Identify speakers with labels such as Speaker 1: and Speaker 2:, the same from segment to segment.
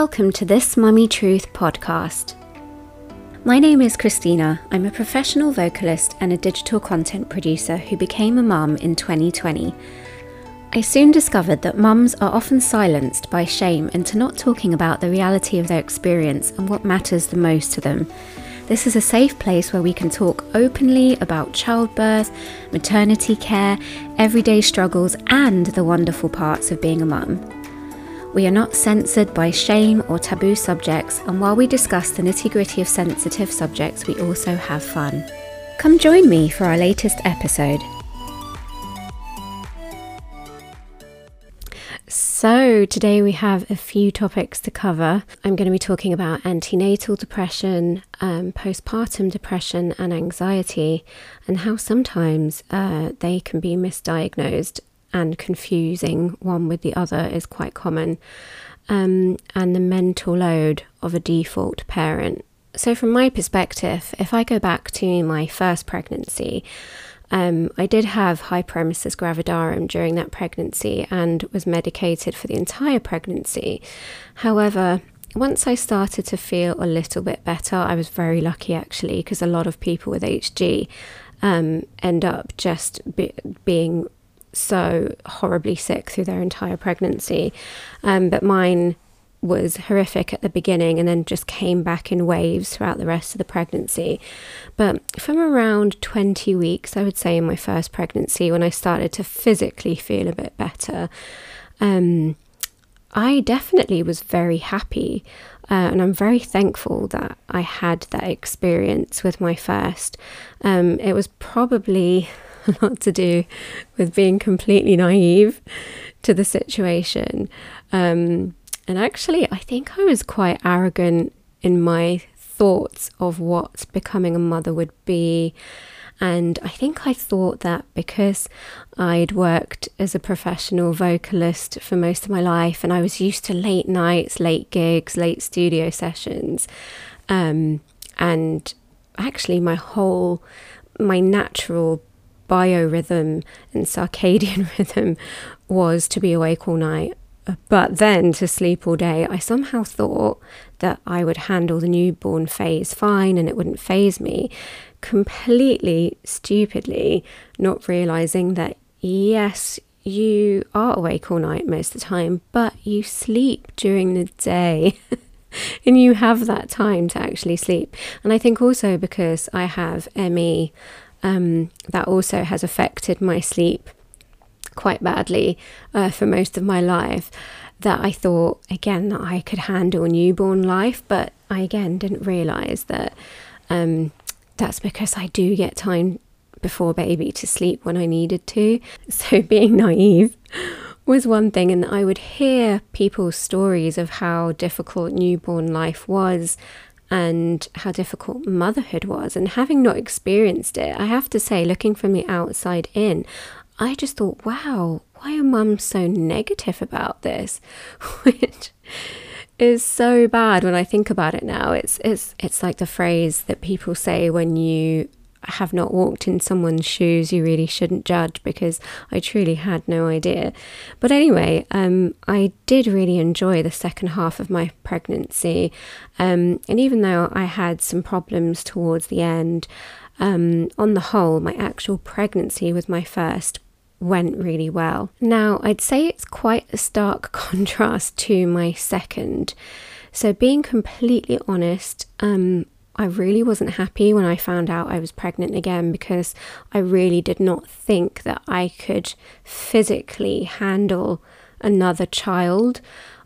Speaker 1: Welcome to this Mummy Truth podcast. My name is Christina. I'm a professional vocalist and a digital content producer who became a mum in 2020. I soon discovered that mums are often silenced by shame into not talking about the reality of their experience and what matters the most to them. This is a safe place where we can talk openly about childbirth, maternity care, everyday struggles, and the wonderful parts of being a mum. We are not censored by shame or taboo subjects, and while we discuss the nitty gritty of sensitive subjects, we also have fun. Come join me for our latest episode. So, today we have a few topics to cover. I'm going to be talking about antenatal depression, um, postpartum depression, and anxiety, and how sometimes uh, they can be misdiagnosed and confusing one with the other is quite common, um, and the mental load of a default parent. So, from my perspective, if I go back to my first pregnancy, um, I did have hyperemesis gravidarum during that pregnancy and was medicated for the entire pregnancy. However, once I started to feel a little bit better, I was very lucky actually, because a lot of people with HG um, end up just be- being so horribly sick through their entire pregnancy. Um, but mine was horrific at the beginning and then just came back in waves throughout the rest of the pregnancy. But from around 20 weeks, I would say, in my first pregnancy, when I started to physically feel a bit better, um, I definitely was very happy. Uh, and I'm very thankful that I had that experience with my first. Um, it was probably a lot to do with being completely naive to the situation. Um, and actually, I think I was quite arrogant in my thoughts of what becoming a mother would be. And I think I thought that because I'd worked as a professional vocalist for most of my life and I was used to late nights, late gigs, late studio sessions, um, and actually my whole, my natural biorhythm and circadian rhythm was to be awake all night, but then to sleep all day. I somehow thought that I would handle the newborn phase fine and it wouldn't phase me. Completely stupidly, not realizing that yes, you are awake all night most of the time, but you sleep during the day. and you have that time to actually sleep. And I think also because I have ME, um, that also has affected my sleep quite badly uh, for most of my life. That I thought again that I could handle newborn life, but I again didn't realize that um, that's because I do get time before baby to sleep when I needed to. So being naive was one thing, and I would hear people's stories of how difficult newborn life was and how difficult motherhood was. And having not experienced it, I have to say, looking from the outside in, I just thought, wow, why are mums so negative about this? Which is so bad when I think about it now. It's it's it's like the phrase that people say when you have not walked in someone's shoes, you really shouldn't judge because I truly had no idea. But anyway, um, I did really enjoy the second half of my pregnancy. Um, and even though I had some problems towards the end, um, on the whole, my actual pregnancy with my first went really well. Now, I'd say it's quite a stark contrast to my second. So, being completely honest, um, I really wasn't happy when I found out I was pregnant again because I really did not think that I could physically handle another child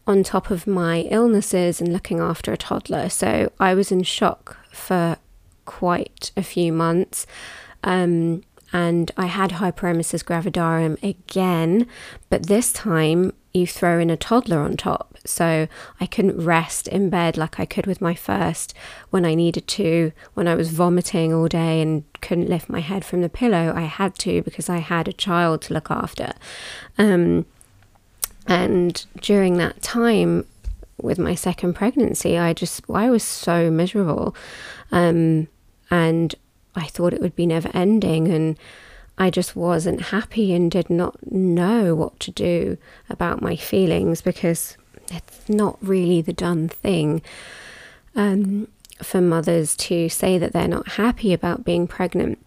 Speaker 1: on top of my illnesses and looking after a toddler. So I was in shock for quite a few months. Um, and I had hyperemesis gravidarum again, but this time you throw in a toddler on top. So I couldn't rest in bed like I could with my first when I needed to. When I was vomiting all day and couldn't lift my head from the pillow, I had to because I had a child to look after. Um, and during that time, with my second pregnancy, I just I was so miserable, um, and I thought it would be never ending, and I just wasn't happy and did not know what to do about my feelings because it's not really the done thing um, for mothers to say that they're not happy about being pregnant.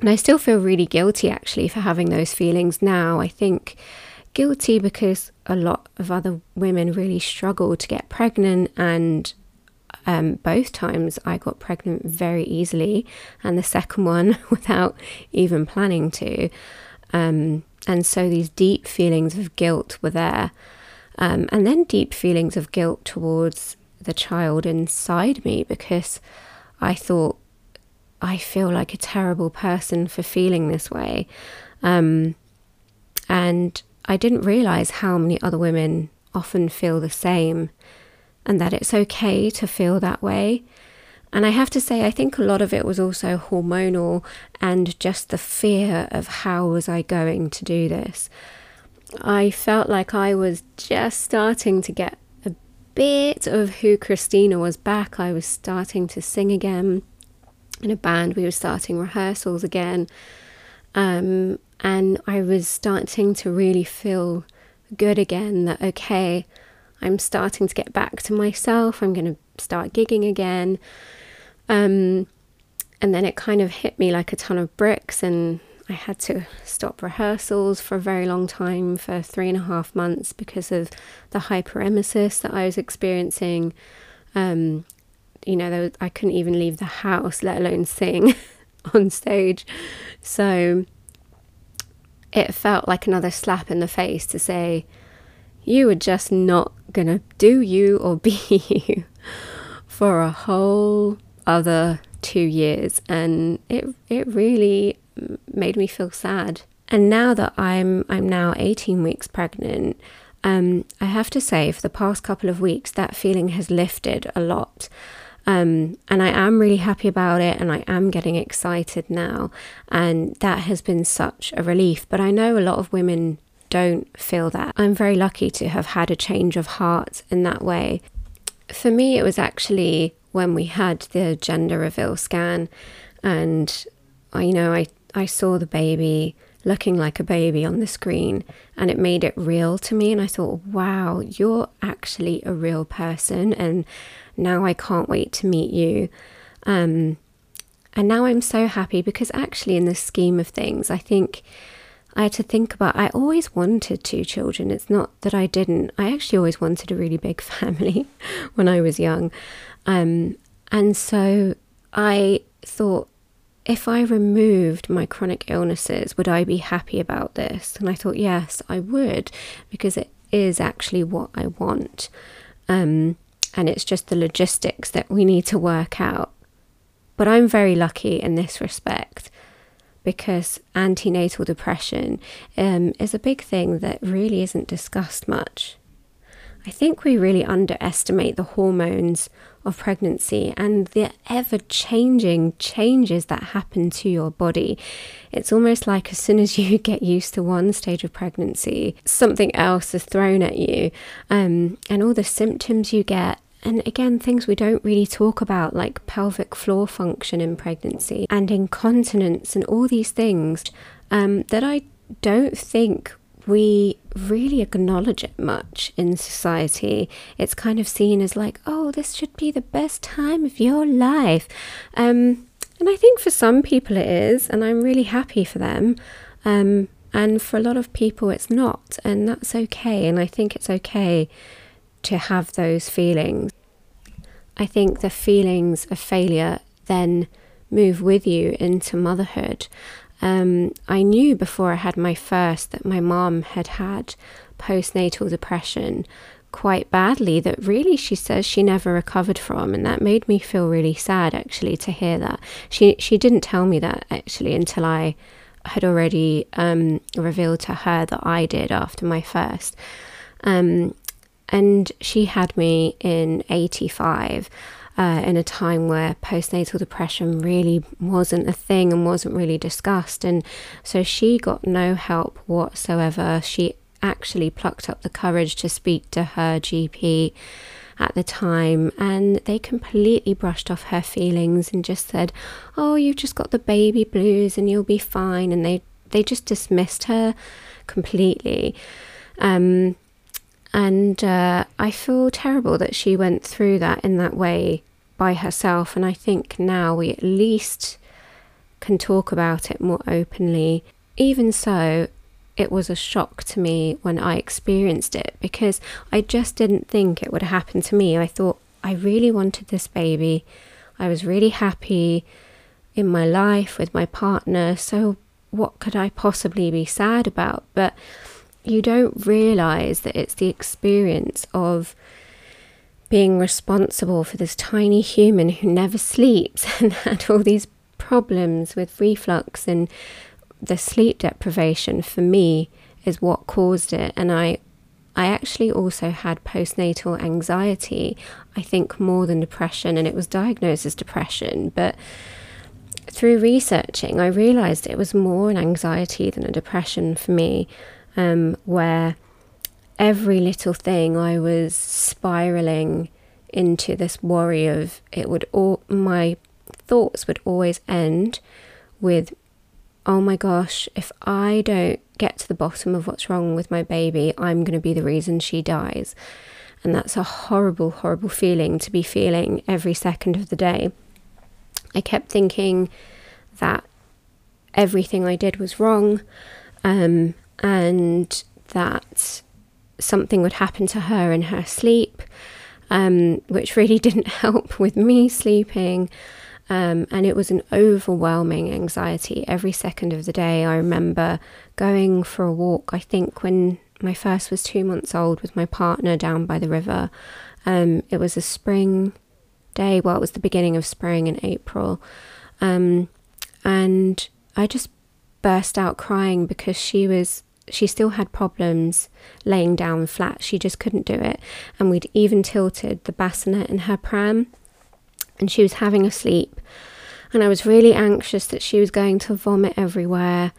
Speaker 1: And I still feel really guilty actually for having those feelings now. I think guilty because a lot of other women really struggle to get pregnant and um, both times I got pregnant very easily, and the second one without even planning to. Um, and so these deep feelings of guilt were there. Um, and then deep feelings of guilt towards the child inside me because I thought I feel like a terrible person for feeling this way. Um, and I didn't realize how many other women often feel the same and that it's okay to feel that way. And I have to say, I think a lot of it was also hormonal and just the fear of how was I going to do this. I felt like I was just starting to get a bit of who Christina was back. I was starting to sing again in a band, we were starting rehearsals again. Um, and I was starting to really feel good again that, okay, I'm starting to get back to myself. I'm going to start gigging again. Um, and then it kind of hit me like a ton of bricks, and I had to stop rehearsals for a very long time for three and a half months because of the hyperemesis that I was experiencing. Um, you know, was, I couldn't even leave the house, let alone sing on stage. So it felt like another slap in the face to say, you were just not gonna do you or be you for a whole other two years, and it it really made me feel sad. And now that I'm I'm now 18 weeks pregnant, um, I have to say for the past couple of weeks that feeling has lifted a lot. Um, and I am really happy about it, and I am getting excited now, and that has been such a relief. But I know a lot of women don't feel that. I'm very lucky to have had a change of heart in that way. For me, it was actually when we had the gender reveal scan and I you know I I saw the baby looking like a baby on the screen and it made it real to me and I thought wow you're actually a real person and now I can't wait to meet you um, and now I'm so happy because actually in the scheme of things I think I had to think about I always wanted two children. It's not that I didn't. I actually always wanted a really big family when I was young. Um, and so I thought, if I removed my chronic illnesses, would I be happy about this? And I thought, yes, I would, because it is actually what I want. Um, and it's just the logistics that we need to work out. But I'm very lucky in this respect because antenatal depression um, is a big thing that really isn't discussed much. I think we really underestimate the hormones of pregnancy and the ever changing changes that happen to your body. It's almost like as soon as you get used to one stage of pregnancy, something else is thrown at you, um, and all the symptoms you get. And again, things we don't really talk about, like pelvic floor function in pregnancy and incontinence, and all these things um, that I don't think we really acknowledge it much in society. It's kind of seen as like, oh, this should be the best time of your life. Um, and I think for some people it is, and I'm really happy for them. Um, and for a lot of people, it's not, and that's okay. And I think it's okay to have those feelings. I think the feelings of failure then move with you into motherhood. Um, I knew before I had my first that my mom had had postnatal depression quite badly that really she says she never recovered from and that made me feel really sad actually to hear that she she didn't tell me that actually until I had already um, revealed to her that I did after my first um, and she had me in 85 uh, in a time where postnatal depression really wasn't a thing and wasn't really discussed. And so she got no help whatsoever. She actually plucked up the courage to speak to her GP at the time and they completely brushed off her feelings and just said oh you've just got the baby blues and you'll be fine and they they just dismissed her completely um, And uh, I feel terrible that she went through that in that way by herself. And I think now we at least can talk about it more openly. Even so, it was a shock to me when I experienced it because I just didn't think it would happen to me. I thought I really wanted this baby. I was really happy in my life with my partner. So, what could I possibly be sad about? But you don't realize that it's the experience of being responsible for this tiny human who never sleeps and had all these problems with reflux and the sleep deprivation for me is what caused it. And I I actually also had postnatal anxiety I think more than depression and it was diagnosed as depression. But through researching I realized it was more an anxiety than a depression for me um, where every little thing I was spiraling into this worry of it would all my thoughts would always end with oh my gosh, if I don't get to the bottom of what's wrong with my baby, I'm going to be the reason she dies. And that's a horrible, horrible feeling to be feeling every second of the day. I kept thinking that everything I did was wrong um, and that something would happen to her in her sleep, um, which really didn't help with me sleeping. Um, and it was an overwhelming anxiety every second of the day. I remember going for a walk, I think when my first was two months old with my partner down by the river. Um, it was a spring day, well, it was the beginning of spring in April. Um, and I just burst out crying because she was she still had problems laying down flat. She just couldn't do it. And we'd even tilted the bassinet in her pram and she was having a sleep. And I was really anxious that she was going to vomit everywhere.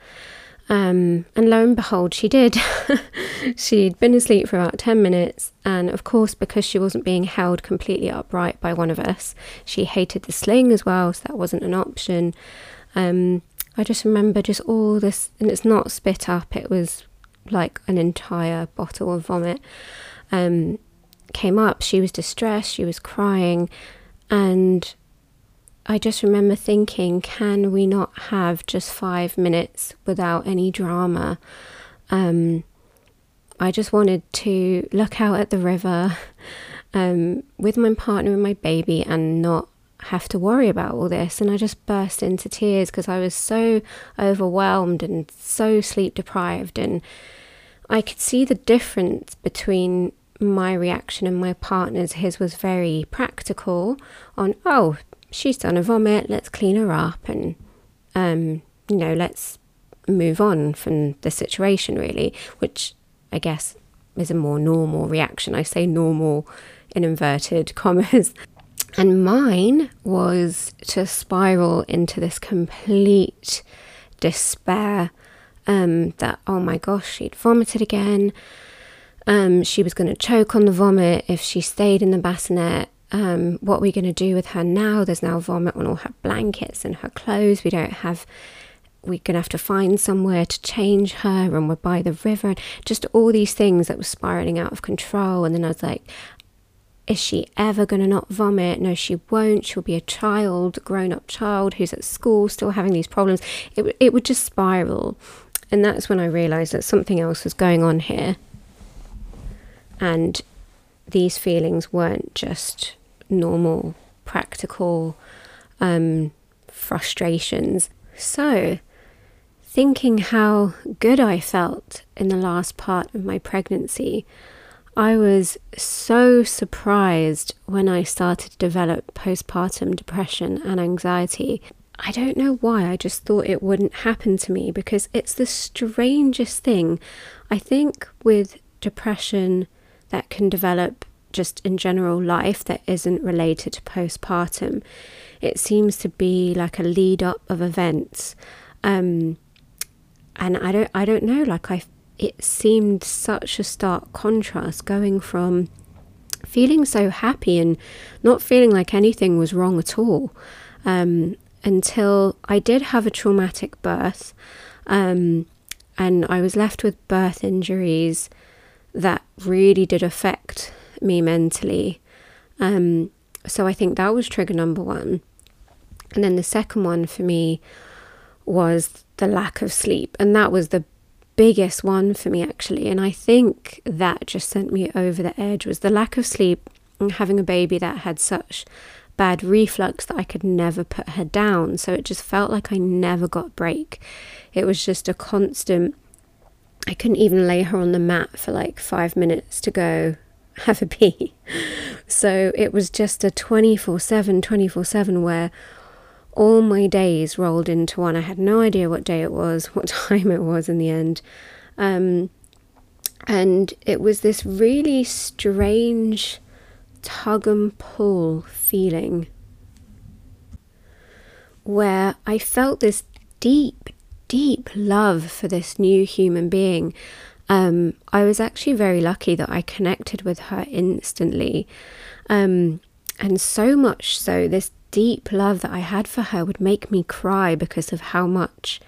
Speaker 1: Um, and lo and behold, she did. She'd been asleep for about 10 minutes, and of course, because she wasn't being held completely upright by one of us, she hated the sling as well, so that wasn't an option. Um, I just remember just all this, and it's not spit up, it was like an entire bottle of vomit. Um, came up, she was distressed, she was crying, and I just remember thinking, can we not have just five minutes without any drama? Um, I just wanted to look out at the river um, with my partner and my baby and not have to worry about all this. And I just burst into tears because I was so overwhelmed and so sleep deprived. And I could see the difference between my reaction and my partner's, his was very practical on, oh, she's done a vomit, let's clean her up and, um, you know, let's move on from the situation, really, which I guess is a more normal reaction. I say normal in inverted commas. And mine was to spiral into this complete despair um, that, oh my gosh, she'd vomited again. Um, she was going to choke on the vomit if she stayed in the bassinet. Um, what are we going to do with her now? There's now vomit on all her blankets and her clothes. We don't have, we're going to have to find somewhere to change her, and we're by the river. Just all these things that were spiraling out of control. And then I was like, is she ever going to not vomit? No, she won't. She'll be a child, grown up child who's at school still having these problems. It, it would just spiral. And that's when I realized that something else was going on here. And these feelings weren't just normal, practical um, frustrations. So, thinking how good I felt in the last part of my pregnancy, I was so surprised when I started to develop postpartum depression and anxiety. I don't know why, I just thought it wouldn't happen to me because it's the strangest thing. I think with depression that can develop just in general life that isn't related to postpartum. It seems to be like a lead up of events. Um, and I don't I don't know, like I it seemed such a stark contrast going from feeling so happy and not feeling like anything was wrong at all um, until I did have a traumatic birth um, and I was left with birth injuries that really did affect me mentally. Um, so I think that was trigger number one. And then the second one for me was the lack of sleep. And that was the biggest one for me, actually. And I think that just sent me over the edge was the lack of sleep and having a baby that had such bad reflux that I could never put her down. So it just felt like I never got a break. It was just a constant. I couldn't even lay her on the mat for like five minutes to go have a pee. So it was just a 24 7, 24 7 where all my days rolled into one. I had no idea what day it was, what time it was in the end. Um, and it was this really strange tug and pull feeling where I felt this deep, deep love for this new human being. Um, I was actually very lucky that I connected with her instantly. Um, and so much so, this deep love that I had for her would make me cry because of how much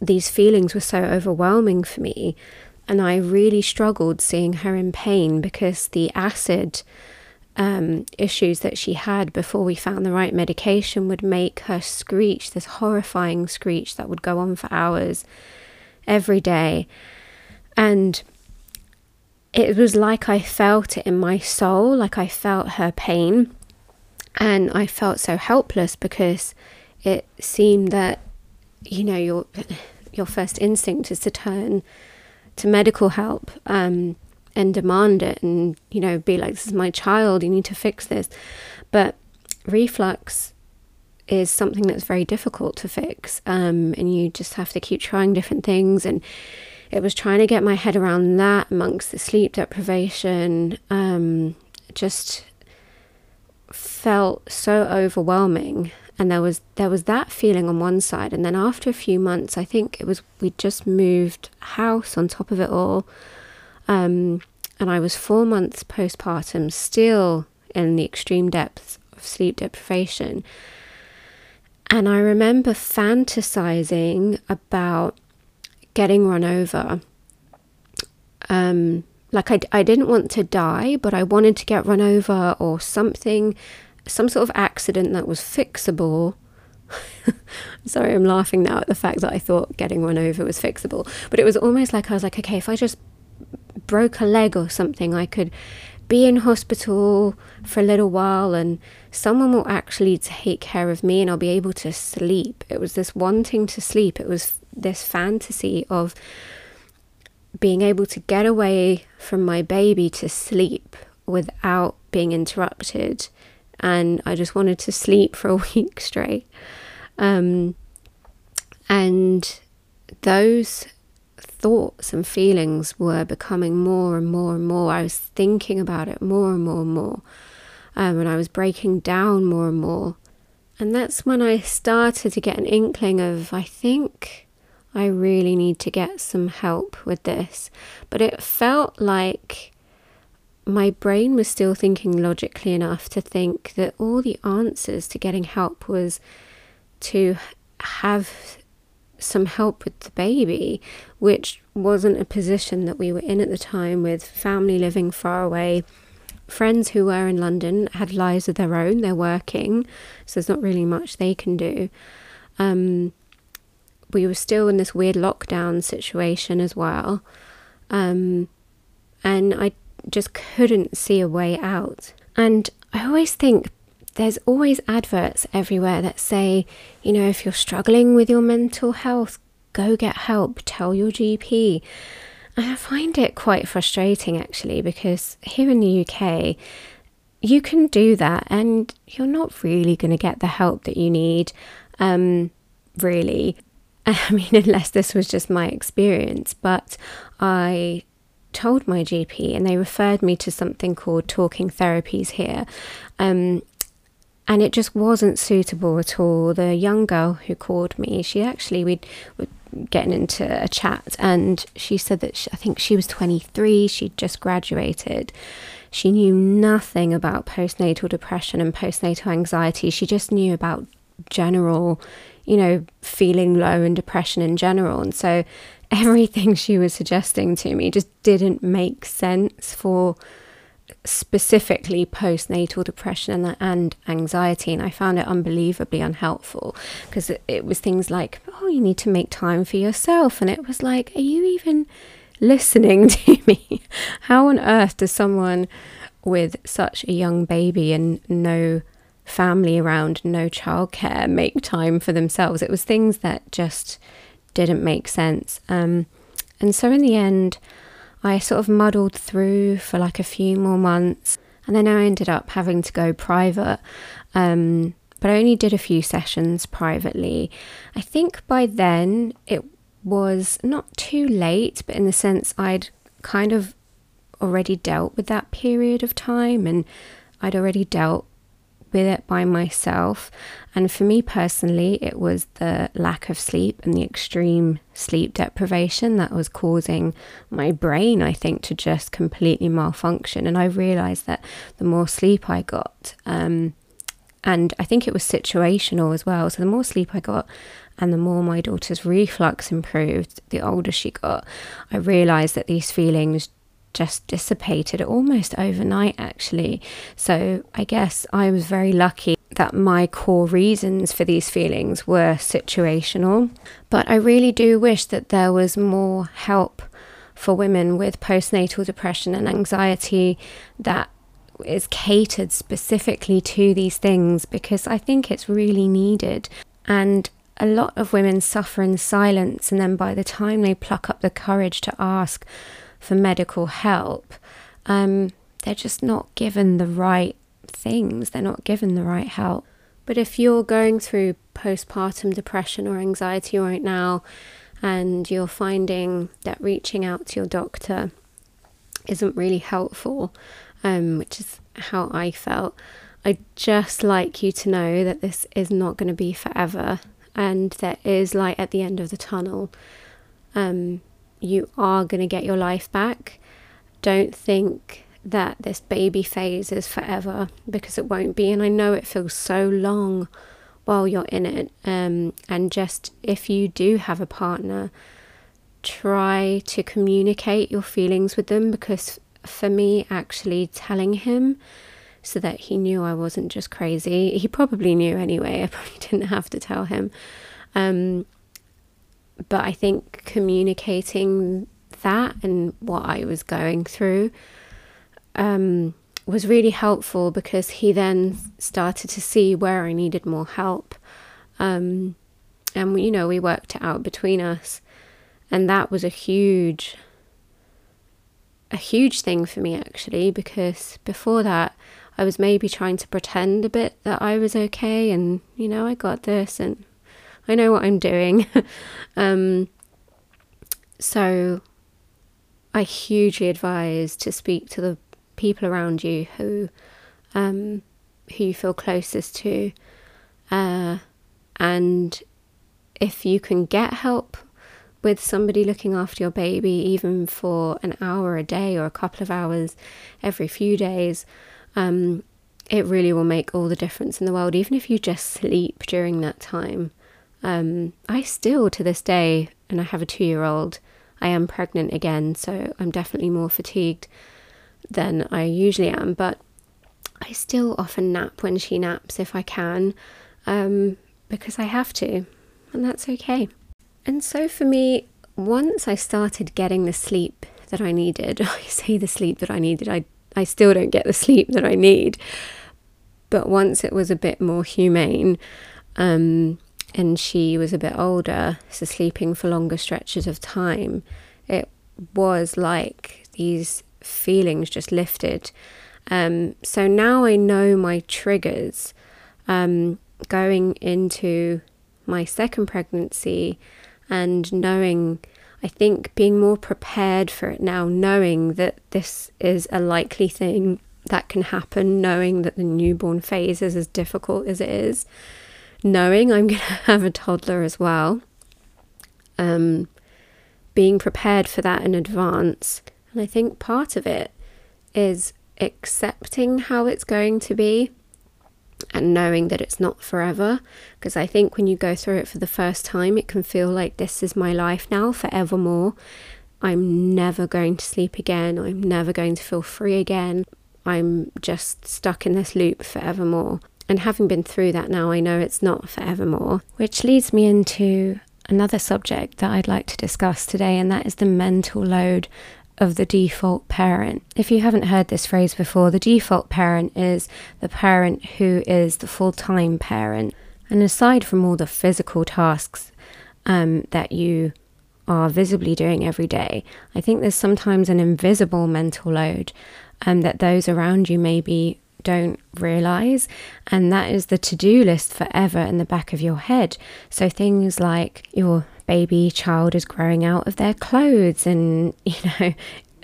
Speaker 1: these feelings were so overwhelming for me. And I really struggled seeing her in pain because the acid um, issues that she had before we found the right medication would make her screech, this horrifying screech that would go on for hours every day. And it was like I felt it in my soul, like I felt her pain. And I felt so helpless because it seemed that, you know, your your first instinct is to turn to medical help um, and demand it and, you know, be like, this is my child, you need to fix this. But reflux is something that's very difficult to fix. Um, and you just have to keep trying different things. And it was trying to get my head around that amongst the sleep deprivation, um, just felt so overwhelming and there was there was that feeling on one side and then after a few months i think it was we just moved house on top of it all um, and i was four months postpartum still in the extreme depths of sleep deprivation. And i remember fantasizing about getting run over um, like I, I didn't want to die but i wanted to get run over or something some sort of accident that was fixable. Sorry, I'm laughing now at the fact that I thought getting run over was fixable. But it was almost like I was like, okay, if I just broke a leg or something, I could be in hospital for a little while and someone will actually take care of me and I'll be able to sleep. It was this wanting to sleep. It was this fantasy of being able to get away from my baby to sleep without being interrupted and I just wanted to sleep for a week straight. Um, and those thoughts and feelings were becoming more and more and more. I was thinking about it more and more and more. Um, and I was breaking down more and more. And that's when I started to get an inkling of, I think I really need to get some help with this. But it felt like my brain was still thinking logically enough to think that all the answers to getting help was to have some help with the baby, which wasn't a position that we were in at the time with family living far away. Friends who were in London had lives of their own, they're working, so there's not really much they can do. Um, we were still in this weird lockdown situation as well. Um, and I just couldn't see a way out. And I always think there's always adverts everywhere that say, you know, if you're struggling with your mental health, go get help, tell your GP. And I find it quite frustrating actually because here in the UK, you can do that and you're not really going to get the help that you need, um, really. I mean, unless this was just my experience, but I told my GP and they referred me to something called talking therapies here. Um, and it just wasn't suitable at all. The young girl who called me, she actually, we'd, were getting into a chat and she said that she, I think she was 23, she'd just graduated. She knew nothing about postnatal depression and postnatal anxiety. She just knew about general, you know, feeling low and depression in general. And so everything she was suggesting to me just didn't make sense for specifically postnatal depression and and anxiety. And i found it unbelievably unhelpful because it, it, was things like oh you need to make time for yourself. And it was like are you even listening to me? How on earth does someone with such a young baby and no family around no childcare make time for themselves it was things that just didn't make sense um, and so in the end I sort of muddled through for like a few more months, and then I ended up having to go private. Um, but I only did a few sessions privately. I think by then it was not too late, but in the sense I'd kind of already dealt with that period of time and I'd already dealt with it by myself. And for me personally, it was the lack of sleep and the extreme sleep deprivation that was causing my brain, I think, to just completely malfunction. And I realized that the more sleep I got, um, and I think it was situational as well. So the more sleep I got, and the more my daughter's reflux improved, the older she got, I realized that these feelings just dissipated almost overnight, actually. So I guess I was very lucky that my core reasons for these feelings were situational. But I really do wish that there was more help for women with postnatal depression and anxiety that is catered specifically to these things because I think it's really needed. And a lot of women suffer in silence, and then by the time they pluck up the courage to ask, for medical help, um, they're just not given the right things, they're not given the right help. But if you're going through postpartum depression or anxiety right now, and you're finding that reaching out to your doctor isn't really helpful, um, which is how I felt, I'd just like you to know that this is not going to be forever and there is light at the end of the tunnel. Um, you are going to get your life back. Don't think that this baby phase is forever because it won't be. And I know it feels so long while you're in it. Um, and just if you do have a partner, try to communicate your feelings with them because for me, actually telling him so that he knew I wasn't just crazy, he probably knew anyway. I probably didn't have to tell him. Um, but I think communicating that and what I was going through um, was really helpful because he then started to see where I needed more help. Um, and, you know, we worked it out between us. And that was a huge, a huge thing for me actually, because before that, I was maybe trying to pretend a bit that I was okay and, you know, I got this and I know what I'm doing. um, so I hugely advise to speak to the people around you who um, who you feel closest to, uh, and if you can get help with somebody looking after your baby, even for an hour a day or a couple of hours every few days, um, it really will make all the difference in the world. Even if you just sleep during that time, um, I still, to this day, and I have a two year old, I am pregnant again, so I'm definitely more fatigued than I usually am, but I still often nap when she naps if I can, um, because I have to, and that's okay. And so for me, once I started getting the sleep that I needed, I say the sleep that I needed, I, I still don't get the sleep that I need, but once it was a bit more humane, um, and she was a bit older, so sleeping for longer stretches of time, it was like these feelings just lifted. Um, so now I know my triggers. Um, going into my second pregnancy and knowing, I think, being more prepared for it now, knowing that this is a likely thing that can happen, knowing that the newborn phase is as difficult as it is knowing I'm going to have a toddler as well, um, being prepared for that in advance. And I think part of it is accepting how it's going to be. and knowing that it's not forever. Because I think when you go through it for the first time, it can feel like this is my life now forevermore. I'm never going to sleep again. I'm never going to feel free again. I'm just stuck in this loop forevermore. And having been through that now, I know it's not forevermore. Which leads me into another subject that I'd like to discuss today, and that is the mental load of the default parent. If you haven't heard this phrase before, the default parent is the parent who is the full time parent. And aside from all the physical tasks um, that you are visibly doing every day, I think there's sometimes an invisible mental load um, that those around you maybe don't realize, and that is the to do list forever in the back of your head. So things like your baby child is growing out of their clothes, and you know,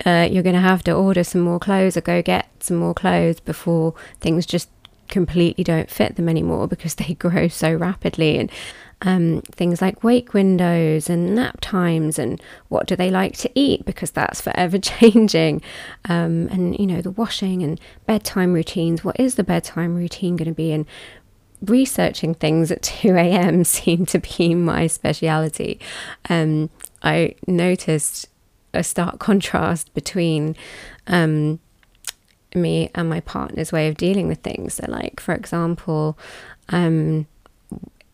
Speaker 1: uh, you're going to have to order some more clothes or go get some more clothes before things just completely don't fit them anymore because they grow so rapidly and um, things like wake windows and nap times and what do they like to eat because that's forever changing. Um, and you know the washing and bedtime routines. What is the bedtime routine going to be? And researching things at 2 a.m seemed to be my speciality. Um, i noticed a stark contrast between um, me and my partner's way of dealing with things. So like for example um,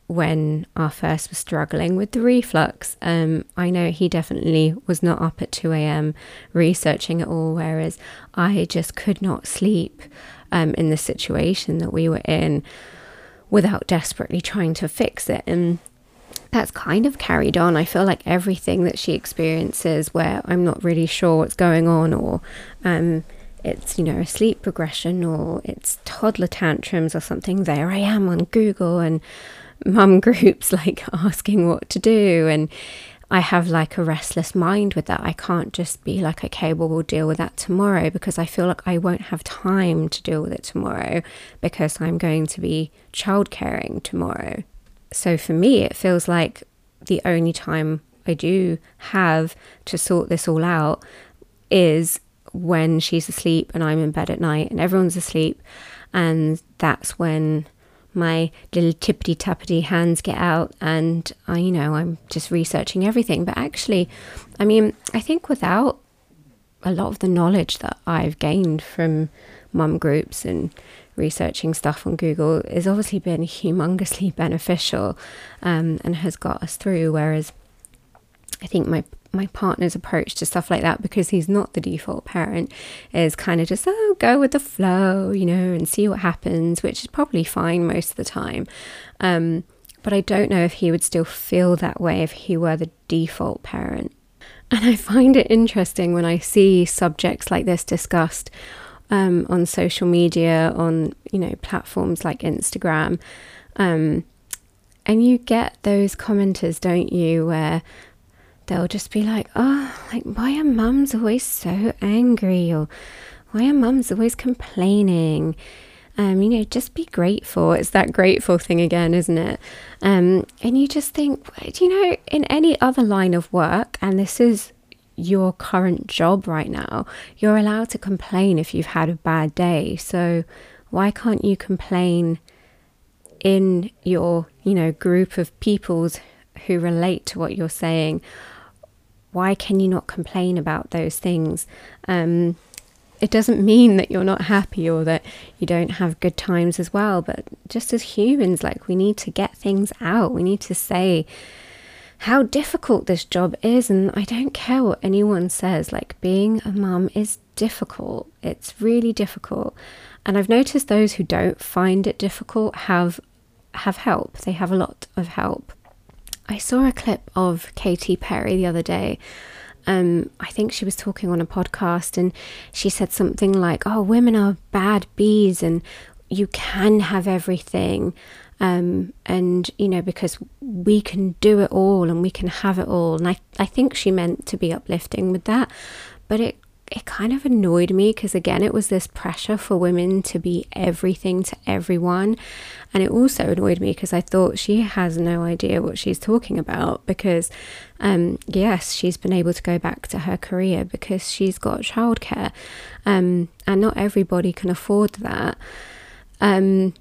Speaker 1: when our first was struggling with the reflux. Um, I know he definitely was not up at 2 a.m. researching it all, whereas I just could not sleep um, in the situation that we were in without desperately trying to fix it. And that's kind of carried on. I feel like everything that she experiences where I'm not really sure what's going on or um, it's, you know, a sleep progression or it's toddler tantrums or something, there I am on Google and mum groups like asking what to do and I have like a restless mind with that. I can't just be like, okay, well, we'll deal with that tomorrow because I feel like I won't have time to deal with it tomorrow because I'm going to be child caring tomorrow. So for me, it feels like the only time I do have to sort this all out is when she's asleep and I'm in bed at night and everyone's asleep. And that's when my little tippity tappity hands get out and I, you know, I'm just researching everything. But actually, I mean, I think without a lot of the knowledge that I've gained from mum groups and researching stuff on Google has obviously been humongously beneficial um, and has got us through. Whereas I think my my partner's approach to stuff like that because he's not the default parent is kind of just oh go with the flow you know and see what happens which is probably fine most of the time. Um, but i don't know if he would still feel that way if he were the default parent. And i find it interesting when i see subjects like this discussed um, on social media on you know platforms like instagram um, and you get those commenters don't you where they'll just be like, oh, like, why are mums always so angry? Or why are mums always complaining? Um, you know, just be grateful. It's that grateful thing again, isn't it? Um, and you just think, you know, in any other line of work, and this is your current job right now, you're allowed to complain if you've had a bad day. So why can't you complain in your, you know, group of peoples who relate to what you're saying? Why can you not complain about those things? Um, it doesn't mean that you're not happy or that you don't have good times as well, but just as humans, like we need to get things out. We need to say how difficult this job is. And I don't care what anyone says, like being a mum is difficult. It's really difficult. And I've noticed those who don't find it difficult have have help. They have a lot of help. I saw a clip of Katy Perry the other day. Um, I think she was talking on a podcast and she said something like, Oh, women are bad bees and you can have everything. Um, and, you know, because we can do it all and we can have it all. And I, I think she meant to be uplifting with that. But it it kind of annoyed me because again it was this pressure for women to be everything to everyone and it also annoyed me because i thought she has no idea what she's talking about because um, yes she's been able to go back to her career because she's got childcare um, and not everybody can afford that um,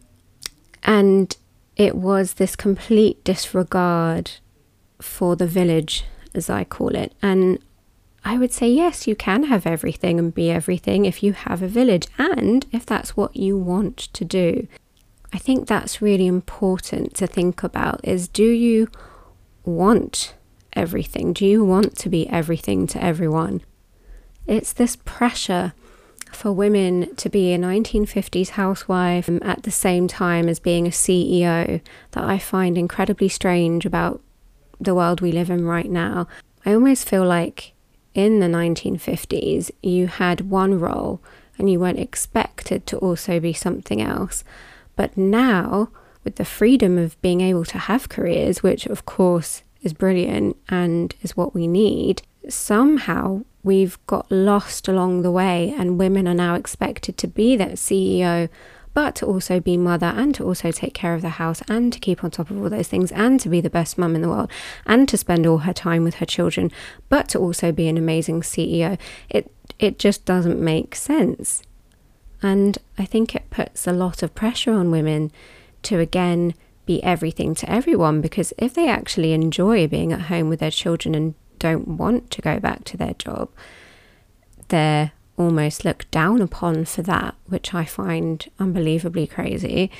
Speaker 1: And it was this complete disregard for the village, as I call it. And I would say, yes, you can have everything and be everything if you have a village and if that's what you want to do. I think that's really important to think about is do you want everything? Do you want to be everything to everyone? It's this pressure for women to be a 1950s housewife at the same time as being a CEO that I find incredibly strange about the world we live in right now. I almost feel like in the 1950s you had one role and you weren't expected to also be something else. But now, with the freedom of being able to have careers, which of course is brilliant and is what we need, somehow we've got lost along the way, and women are now expected to be that CEO, but to also be mother and to also take care of the house and to keep on top of all those things and to be the best mum in the world and to spend all her time with her children, but to also be an amazing CEO. It it just doesn't make sense. And I think it puts a lot of pressure on women to again be everything to everyone because if they actually enjoy being at home with their children and don't want to go back to their job, they're almost looked down upon for that, which I find unbelievably crazy.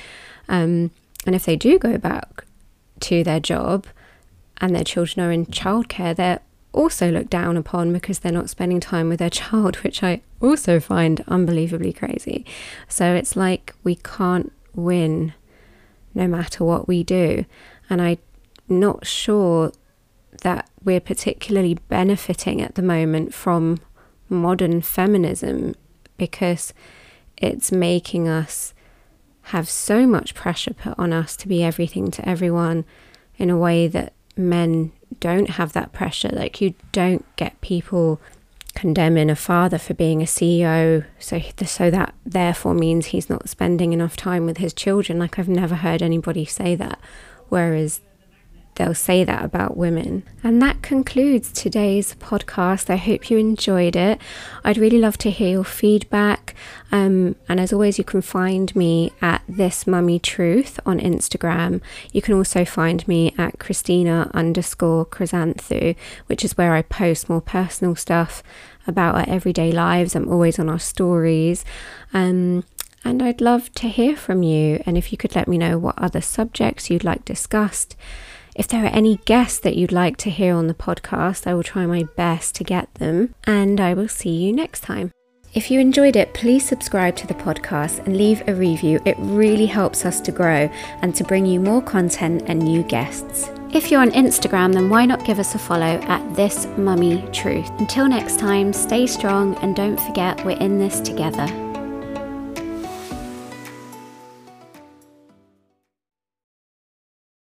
Speaker 1: Um, and if they do go back to their job and their children are in childcare, they're also looked down upon because they're not spending time with their child, which I also find unbelievably crazy. So it's like we can't win no matter what we do. And I'm not sure that we're particularly benefiting at the moment from modern feminism because it's making us have so much pressure put on us to be everything to everyone in a way that men don't have that pressure. Like, you don't get people condemning a father for being a CEO, so so that therefore means he's not spending enough time with his children. Like, I've never heard anybody say that. Whereas they'll say that about women. And that concludes today's podcast. I hope you enjoyed it. I'd really love to hear your feedback. Um, and as always, you can find me at This Mummy Truth on Instagram. You can also find me at Christina underscore Chrysanthou, which is where I post more personal stuff about our everyday lives. I'm always on our stories. Um, and I'd love to hear from you. And if you could let me know what other subjects you'd like discussed. If there are any guests that you'd like to hear on the podcast, I will try my best to get them, and I will see you next time. If you enjoyed it, please subscribe to the podcast and leave a review. It really helps us to grow and to bring you more content and new guests. If you're on Instagram, then why not give us a follow at This Mummy Truth? Until next time, stay strong and don't forget we're in this together.